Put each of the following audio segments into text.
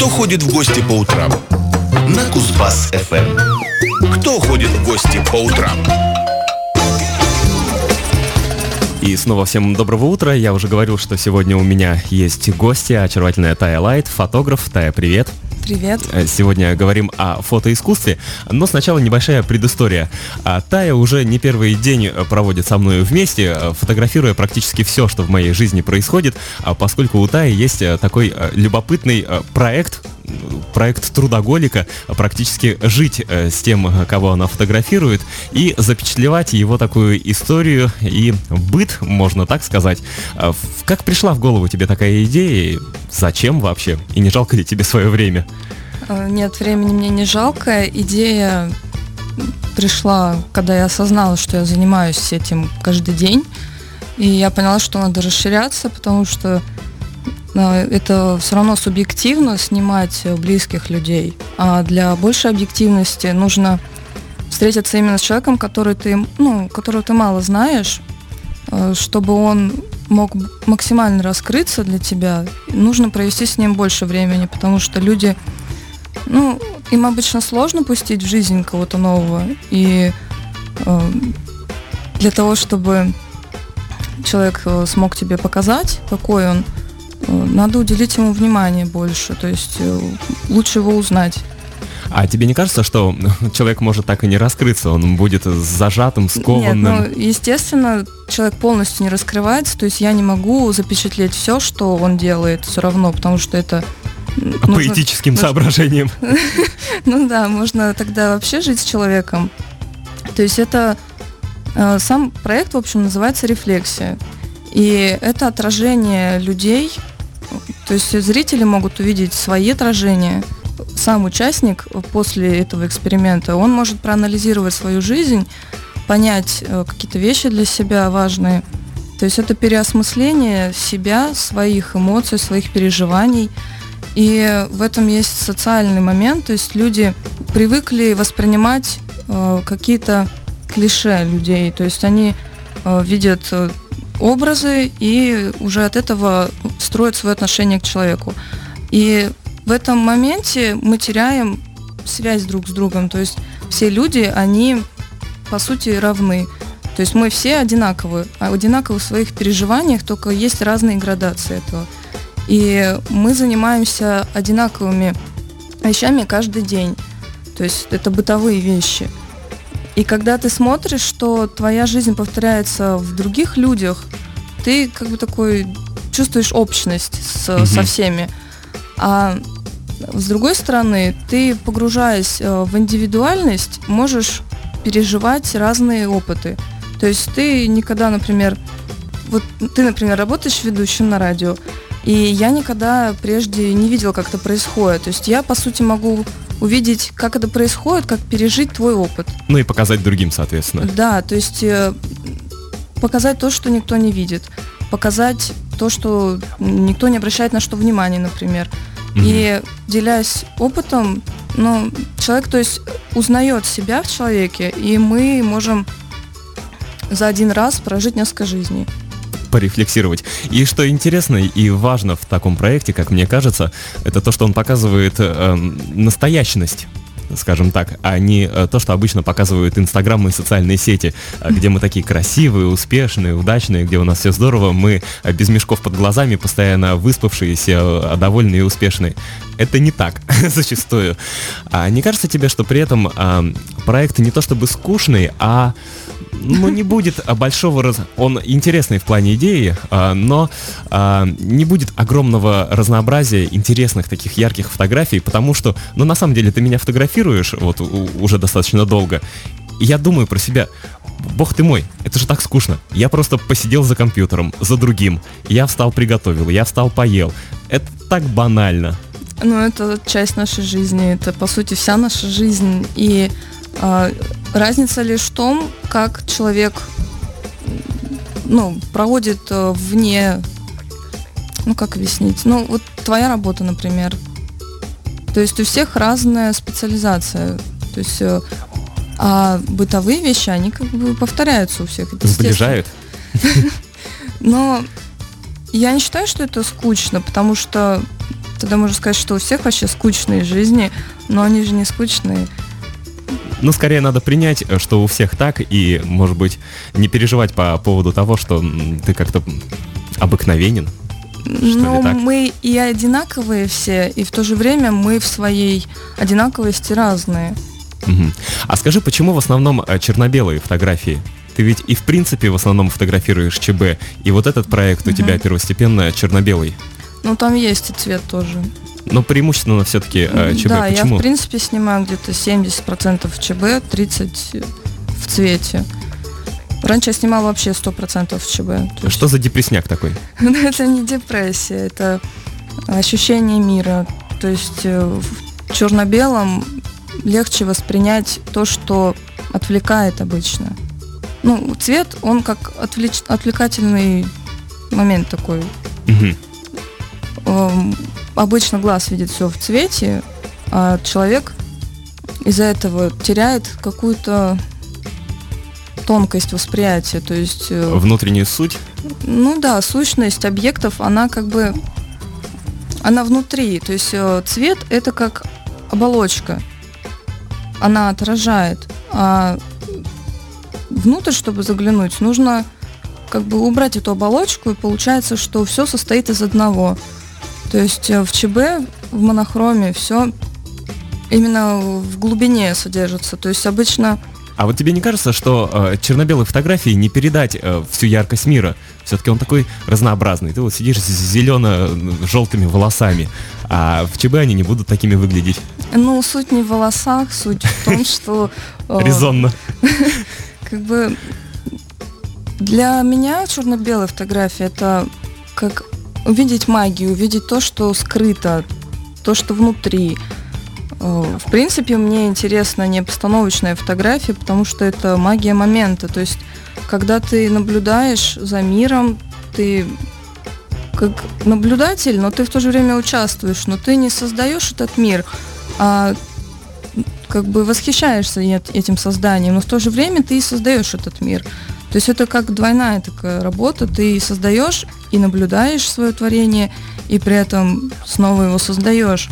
Кто ходит в гости по утрам? На Кузбасс-ФМ. Кто ходит в гости по утрам? И снова всем доброго утра. Я уже говорил, что сегодня у меня есть гости, очаровательная Тая Лайт, фотограф. Тая, привет. Привет. Э, Сегодня говорим о фотоискусстве, но сначала небольшая предыстория. А, Тая уже не первый день э, проводит со мной вместе, э, фотографируя практически все, что в моей жизни происходит, а поскольку у Таи есть такой любопытный проект, проект трудоголика, э, практически жить э, с тем, э, кого она фотографирует, и запечатлевать его такую историю и быт, можно так сказать. А Как пришла в голову тебе такая идея? Зачем вообще? И не жалко ли тебе свое время? Э, Нет, времени мне не жалко. Идея пришла, когда я осознала, что я занимаюсь этим каждый день. И я поняла, что надо расширяться, потому что это все равно субъективно снимать близких людей. А для большей объективности нужно встретиться именно с человеком, который ты, ну, которого ты мало знаешь, э, чтобы он мог максимально раскрыться для тебя, нужно провести с ним больше времени, потому что люди, ну, им обычно сложно пустить в жизнь кого-то нового, и э, для того, чтобы человек э, смог тебе показать, какой он, надо уделить ему внимание больше, то есть э, лучше его узнать. А тебе не кажется, что человек может так и не раскрыться, он будет зажатым, Нет, скованным? ну, естественно, человек полностью не раскрывается, то есть я не могу запечатлеть все, что он делает все равно, потому что это По нужно- этическим нужно- соображениям. Ну да, можно тогда вообще жить с человеком. То есть это э, сам проект, в общем, называется рефлексия. И это отражение людей. То есть зрители могут увидеть свои отражения. Сам участник после этого эксперимента, он может проанализировать свою жизнь, понять э, какие-то вещи для себя важные. То есть это переосмысление себя, своих эмоций, своих переживаний. И в этом есть социальный момент, то есть люди привыкли воспринимать э, какие-то клише людей, то есть они э, видят образы и уже от этого строят свое отношение к человеку. И в этом моменте мы теряем связь друг с другом, то есть все люди, они по сути равны. То есть мы все одинаковы, а одинаковы в своих переживаниях, только есть разные градации этого. И мы занимаемся одинаковыми вещами каждый день. То есть это бытовые вещи. И когда ты смотришь, что твоя жизнь повторяется в других людях, ты как бы такой чувствуешь общность с- Мгм. со всеми. А с другой стороны, ты, погружаясь э, в индивидуальность, можешь переживать разные опыты. То есть ты никогда, например, вот ты, например, работаешь ведущим на радио, и я никогда прежде не видела, как это происходит. То есть я, по сути, могу увидеть, как это происходит, как пережить твой опыт. Ну и показать другим, соответственно. Да, то есть э, показать то, что никто не видит. Показать то, что никто не обращает на что внимание, например. Мгм. И делясь опытом, ну, человек, то есть, узнает себя в человеке, и мы можем за один раз прожить несколько жизней. порефлексировать. И что интересно и важно в таком проекте, как мне кажется, это то, что он показывает эм, настоящность скажем так, а не э, то, что обычно показывают Инстаграм и социальные сети, э, где мы такие красивые, успешные, удачные, где у нас все здорово, мы э, без мешков под глазами, постоянно выспавшиеся, довольные и успешные. Это не так зачастую. А не кажется тебе, что при этом а, проект не то чтобы скучный, а ну, не будет а, большого раз... Он интересный в плане идеи, а, но а, не будет огромного разнообразия интересных таких ярких фотографий, потому что, ну, на самом деле, ты меня фотографируешь вот уже достаточно долго, и я думаю про себя, бог ты мой, это же так скучно. Я просто посидел за компьютером, за другим. Я встал, приготовил, я встал, поел. Это так банально. Ну, это часть нашей жизни, это, по сути, вся наша жизнь. И разница лишь в том, как человек ну, проводит э, вне, ну, как объяснить, ну, вот твоя работа, например. То есть у всех разная специализация. То есть э, а бытовые вещи, они как бы повторяются у всех. это. Сближают. Но я не считаю, что это скучно, потому что тогда можно сказать, что у всех вообще скучные жизни, но они же не скучные. Ну, скорее надо принять, что у всех так, и, может быть, не переживать по поводу того, что ты как-то обыкновенен. Ну, мы и одинаковые все, и в то же время мы в своей одинаковости разные. Угу. А скажи, почему в основном э, черно-белые фотографии? Ты ведь и в принципе в основном фотографируешь ЧБ, и вот этот проект у тебя первостепенно черно-белый. Ну, там есть и цвет тоже. Но преимущественно все-таки э, ЧБ. Да, Почему? я в принципе снимаю где-то 70% ЧБ, 30% в цвете. Раньше я снимала вообще 100% в ЧБ. Есть... Что за депрессняк такой? Ну, это не депрессия, это ощущение мира. То есть э, в черно-белом легче воспринять то, что отвлекает обычно. Ну, цвет, он как отвлеч... отвлекательный момент такой. Угу. Обычно глаз видит все в цвете, а человек из-за этого теряет какую-то тонкость восприятия, то есть... Э, Внутреннюю суть? Ну да, сущность объектов, она как бы... Она внутри, то есть э, цвет это как оболочка, она отражает, а внутрь, чтобы заглянуть, нужно как бы убрать эту оболочку, и получается, что все состоит из одного. То есть э, в ЧБ, в монохроме все именно в глубине содержится. То есть обычно а вот тебе не кажется, что э, черно-белой фотографии не передать э, всю яркость мира? Все-таки он такой разнообразный. Ты вот сидишь с зелено-желтыми волосами, а в ЧБ они не будут такими выглядеть. Ну, суть не в волосах, суть в том, что... Э, Резонно. Как бы для меня черно-белая фотография это как увидеть магию, увидеть то, что скрыто, то, что внутри. Э, в принципе, мне интересна не постановочная фотография, потому что это магия момента. То есть, когда ты наблюдаешь за миром, ты как наблюдатель, но ты в то же время участвуешь, но ты не создаешь этот мир, а как бы восхищаешься этим созданием, но в то же время ты и создаешь этот мир. То есть это как двойная такая работа, ты создаешь и наблюдаешь свое творение, и при этом снова его создаешь.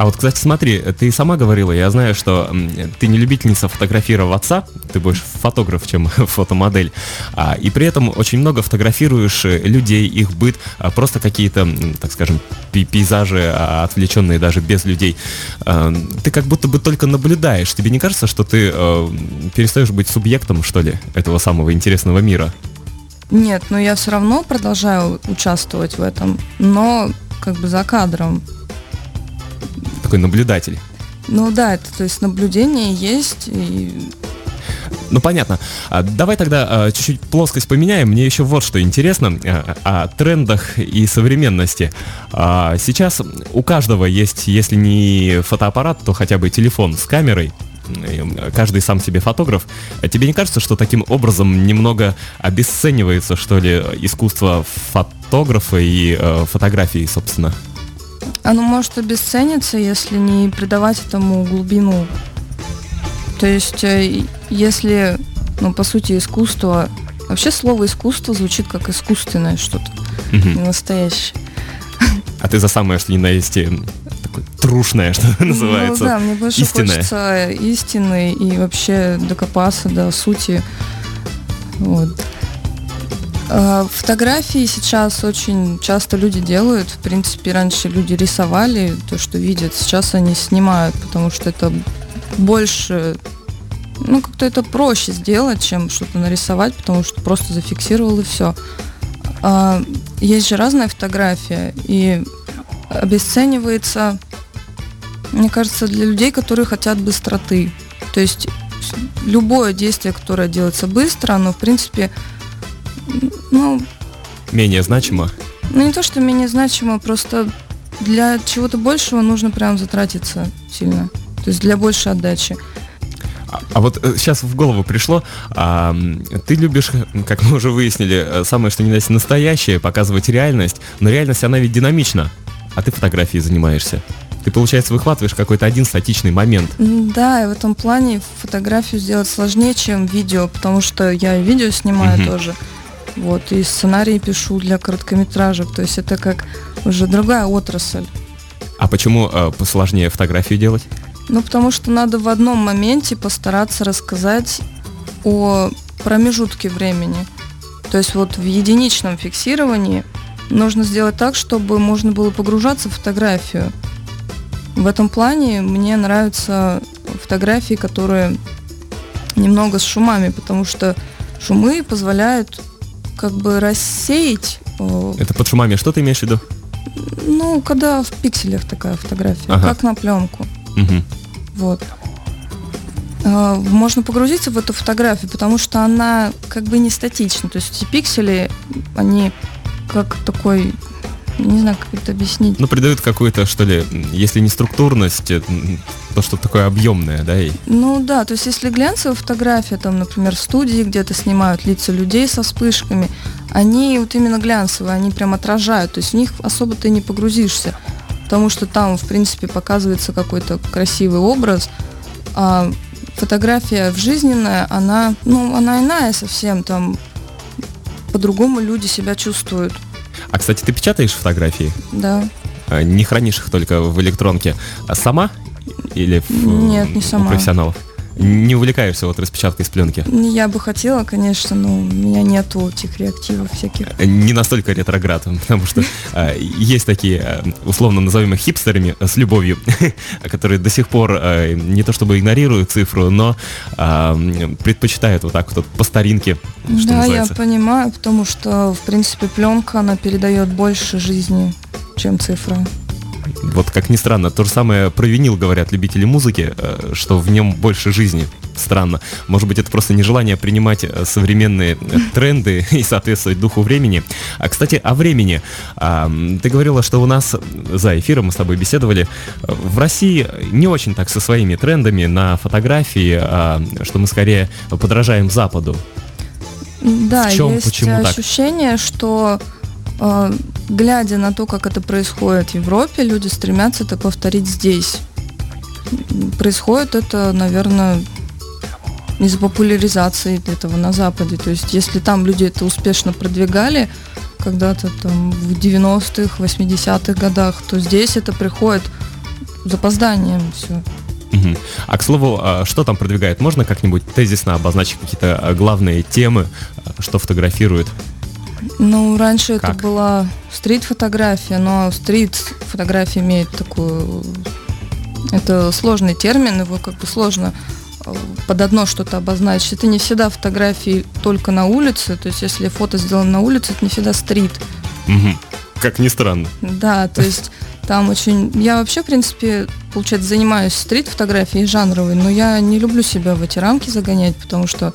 А вот, кстати, смотри, ты сама говорила, я знаю, что ты не любительница фотографироваться, ты больше фотограф, чем фотомодель, а, и при этом очень много фотографируешь э, людей, их быт, а, просто какие-то, так скажем, пейзажи, а, отвлеченные даже без людей. А, ты как будто бы только наблюдаешь. Тебе не кажется, что ты а, перестаешь быть субъектом, что ли, этого самого интересного мира? Нет, но я все равно продолжаю участвовать в этом, но как бы за кадром такой наблюдатель. Ну да, это то есть наблюдение есть и ну понятно. А, давай тогда а, чуть-чуть плоскость поменяем. Мне еще вот что интересно а, о трендах и современности. Сейчас у каждого есть, если не фотоаппарат, то хотя бы телефон с камерой. Каждый сам себе фотограф. Тебе не кажется, что таким образом немного обесценивается, что ли, искусство фотографа и э, фотографии, собственно? Оно может обесцениться, если не придавать этому глубину. То есть, э, если, ну, по сути, искусство... Вообще слово искусство звучит как искусственное что-то, угу. не настоящее. А ты за самое, что ни на есть э, такое трушное, что ну называется. Ну да, мне больше истинное. хочется истины и вообще докопаться до сути. Вот. Э, фотографии сейчас очень часто люди делают. В принципе, раньше люди рисовали то, что видят. Сейчас они снимают, потому что это больше ну, как-то это проще сделать, чем что-то нарисовать, потому что просто зафиксировал и все. А, есть же разная фотография, и обесценивается, мне кажется, для людей, которые хотят быстроты. То есть любое действие, которое делается быстро, оно, в принципе, ну... Менее значимо? Ну, не то, что менее значимо, просто для чего-то большего нужно прям затратиться сильно. То есть для большей отдачи. А, а вот э, сейчас в голову пришло, а, ты любишь, как мы уже выяснили, э, самое что ни на есть настоящее, показывать реальность, но реальность, она ведь динамична, а ты фотографией занимаешься. Ты, получается, выхватываешь какой-то один статичный момент. Да, и в этом плане фотографию сделать сложнее, чем видео, потому что я видео снимаю угу. тоже. Вот, и сценарии пишу для короткометражек. То есть это как уже другая отрасль. А почему э, посложнее фотографию делать? Ну, потому что надо в одном моменте постараться рассказать о промежутке времени. То есть вот в единичном фиксировании нужно сделать так, чтобы можно было погружаться в фотографию. В этом плане мне нравятся фотографии, которые немного с шумами, потому что шумы позволяют как бы рассеять. Это под шумами что ты имеешь в виду? Ну, когда в пикселях такая фотография, Ага. как на пленку. Мгм. Вот. А, Можно погрузиться в эту фотографию, потому что она как бы не статична. То есть эти пиксели, они как такой, не знаю, как это объяснить. Ну, придают какую-то, что ли, если не структурность, э, то что такое объемное, да? И... Ну да, то есть если глянцевая фотография, там, например, в студии где-то снимают лица людей со вспышками, они вот именно глянцевые, они прям отражают, то есть в них особо ты не погрузишься, потому что там, в принципе, показывается какой-то красивый образ, а фотография в жизненная, она, ну, она иная совсем, там по-другому люди себя чувствуют, А, кстати, ты печатаешь фотографии? да. А, Не хранишь их только в электронке. А сама? Или в, Нет, не у сама. профессионалов? Не увлекаешься вот распечаткой с пленки? Я бы хотела, конечно, но у меня нету этих реактивов всяких. не настолько ретроград, потому что а, есть такие, а, условно назовем их хипстерами с любовью, которые до сих пор а, не то чтобы игнорируют цифру, но предпочитают вот так вот по старинке, что да, называется. я понимаю, потому что, в принципе, пленка, она передает больше жизни, чем цифра. Вот как ни странно, то же самое про винил говорят любители музыки, э, что в нем больше жизни. Странно. Может быть, это просто нежелание принимать э, современные э, тренды и соответствовать духу времени. А, кстати, о времени. А, Ты говорила, что у нас за эфиром мы с тобой беседовали. В России не очень так со своими трендами на фотографии, а, что мы скорее подражаем Западу. Да, В чём, есть почему так? ощущение, что э, глядя на то, как это происходит в Европе, люди стремятся это повторить здесь. Происходит это, наверное, из-за популяризации этого на Западе. То есть, если там люди это успешно продвигали когда-то там в 90-х, 80-х годах, то здесь это приходит запозданием все. А к слову, а что там продвигает? Можно как-нибудь тезисно обозначить какие-то а, главные темы, а, что фотографирует? Ну, раньше Как? это была стрит-фотография, но стрит-фотография имеет такую... Это сложный термин, его как бы сложно э, под одно что-то обозначить. Это не всегда фотографии только на улице, то есть если фото сделано на улице, это не всегда стрит. Мгм. Как ни странно. Да, то есть там очень... Я вообще, в принципе, получается, занимаюсь стрит-фотографией жанровой, но я не люблю себя в эти рамки загонять, потому что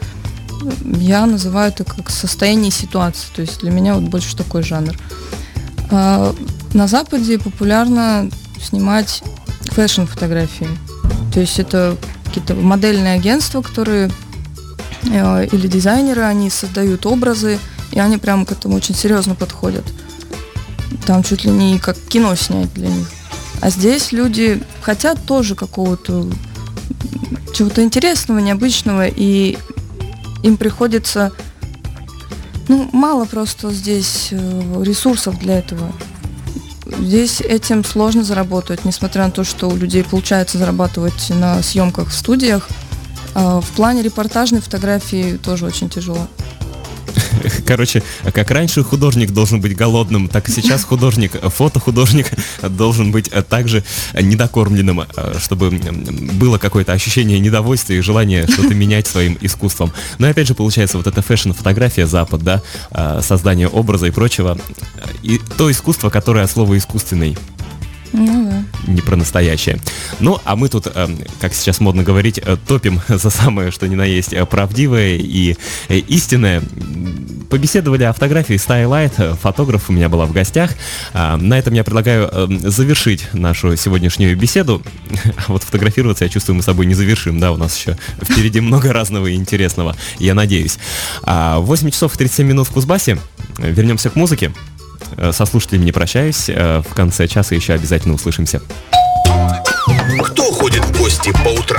я называю это как состояние ситуации. То есть для меня вот больше такой жанр. А, На Западе популярно снимать фэшн-фотографии. То есть это какие-то модельные агентства, которые э, или дизайнеры, они создают образы, и они прямо к этому очень серьезно подходят. Там чуть ли не как кино снять для них. А здесь люди хотят тоже какого-то чего-то интересного, необычного, и им приходится, ну, мало просто здесь э, ресурсов для этого. Здесь этим сложно заработать, несмотря на то, что у людей получается зарабатывать на съемках в студиях. А В плане репортажной фотографии тоже очень тяжело. Короче, как раньше художник должен быть голодным, так и сейчас художник, фотохудожник должен быть э, также недокормленным, э, чтобы было какое-то ощущение недовольства и желание что-то менять своим искусством. Но и опять же получается вот эта фэшн-фотография, Запад, да, э, создание образа и прочего, и то искусство, которое от слова искусственный. Ну да. не про настоящее. Ну, а мы тут, как сейчас модно говорить, топим за самое, что ни на есть, правдивое и истинное. Побеседовали о фотографии Stylite, э, фотограф у меня была в гостях. А, На этом я предлагаю э, завершить нашу сегодняшнюю беседу. А Вот фотографироваться, я чувствую, мы с собой не завершим, да, у нас еще впереди много разного и интересного, я надеюсь. А, 8 часов и 37 минут в Кузбассе. Вернемся к музыке. Э, Со слушателями не прощаюсь. Э, В конце часа еще обязательно услышимся. Кто ходит в гости по утрам?